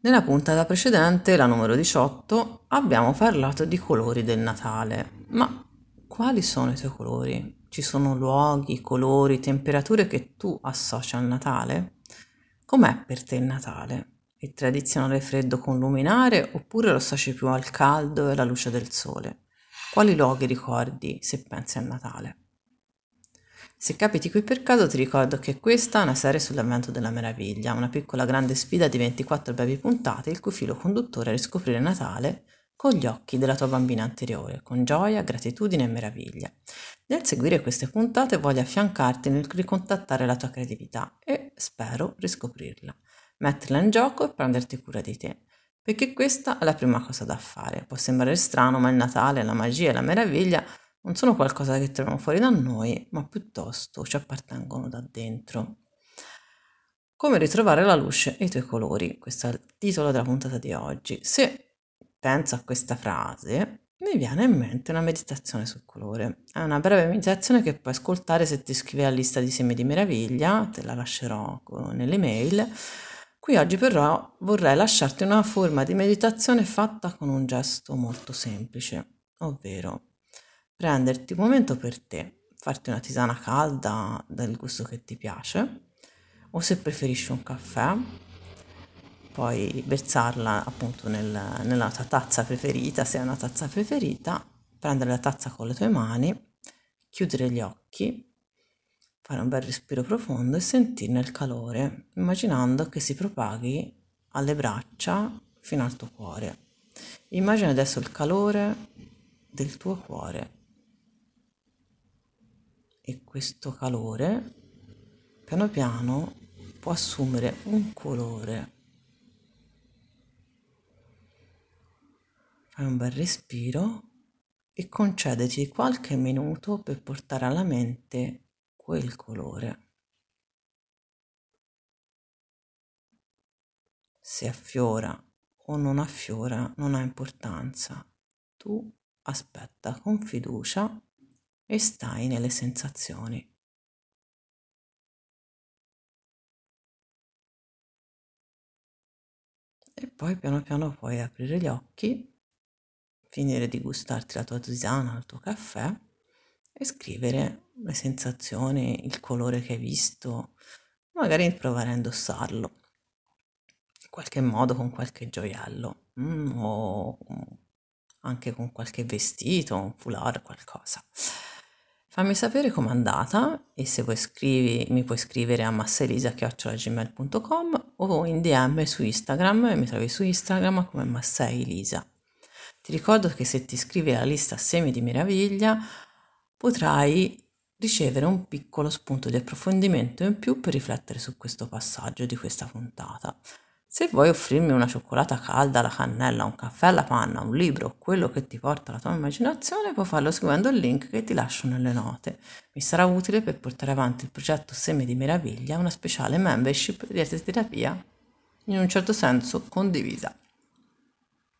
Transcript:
Nella puntata precedente, la numero 18, abbiamo parlato di colori del Natale. Ma quali sono i tuoi colori? Ci sono luoghi, colori, temperature che tu associ al Natale? Com'è per te il Natale? Il tradizionale freddo con luminare oppure lo associ più al caldo e alla luce del sole? Quali luoghi ricordi se pensi al Natale? Se capiti qui per caso ti ricordo che questa è una serie sull'avvento della meraviglia, una piccola grande sfida di 24 brevi puntate il cui filo conduttore è riscoprire Natale con gli occhi della tua bambina anteriore, con gioia, gratitudine e meraviglia. Nel seguire queste puntate voglio affiancarti nel ricontattare la tua creatività e, spero, riscoprirla, metterla in gioco e prenderti cura di te. Perché questa è la prima cosa da fare. Può sembrare strano, ma il Natale, la magia e la meraviglia non sono qualcosa che troviamo fuori da noi, ma piuttosto ci appartengono da dentro. Come ritrovare la luce e i tuoi colori? Questo è il titolo della puntata di oggi. Se penso a questa frase, mi viene in mente una meditazione sul colore. È una breve meditazione che puoi ascoltare se ti iscrivi alla lista di semi di meraviglia, te la lascerò nelle mail. Qui oggi però vorrei lasciarti una forma di meditazione fatta con un gesto molto semplice, ovvero prenderti un momento per te, farti una tisana calda del gusto che ti piace, o se preferisci un caffè, poi versarla appunto nel, nella tua tazza preferita, se è una tazza preferita, prendere la tazza con le tue mani, chiudere gli occhi, fare un bel respiro profondo e sentirne il calore, immaginando che si propaghi alle braccia fino al tuo cuore. Immagina adesso il calore del tuo cuore e questo calore piano piano può assumere un colore. Fai un bel respiro e concediti qualche minuto per portare alla mente quel colore. Se affiora o non affiora non ha importanza. Tu aspetta con fiducia e stai nelle sensazioni. E poi piano piano puoi aprire gli occhi, finire di gustarti la tua tisana, il tuo caffè e scrivere le sensazioni, il colore che hai visto, magari provare a indossarlo in qualche modo con qualche gioiello mm, o anche con qualche vestito, un foulard, qualcosa. Fammi sapere com'è andata e se vuoi scrivi, mi puoi scrivere a massaelisa.gmail.com o in DM su Instagram, mi trovi su Instagram come Massaelisa. Ti ricordo che se ti iscrivi alla lista Semi di Meraviglia potrai ricevere un piccolo spunto di approfondimento in più per riflettere su questo passaggio di questa puntata. Se vuoi offrirmi una cioccolata calda alla cannella, un caffè alla panna, un libro, quello che ti porta la tua immaginazione, puoi farlo seguendo il link che ti lascio nelle note. Mi sarà utile per portare avanti il progetto Semi di Meraviglia, una speciale membership di terapia, in un certo senso condivisa.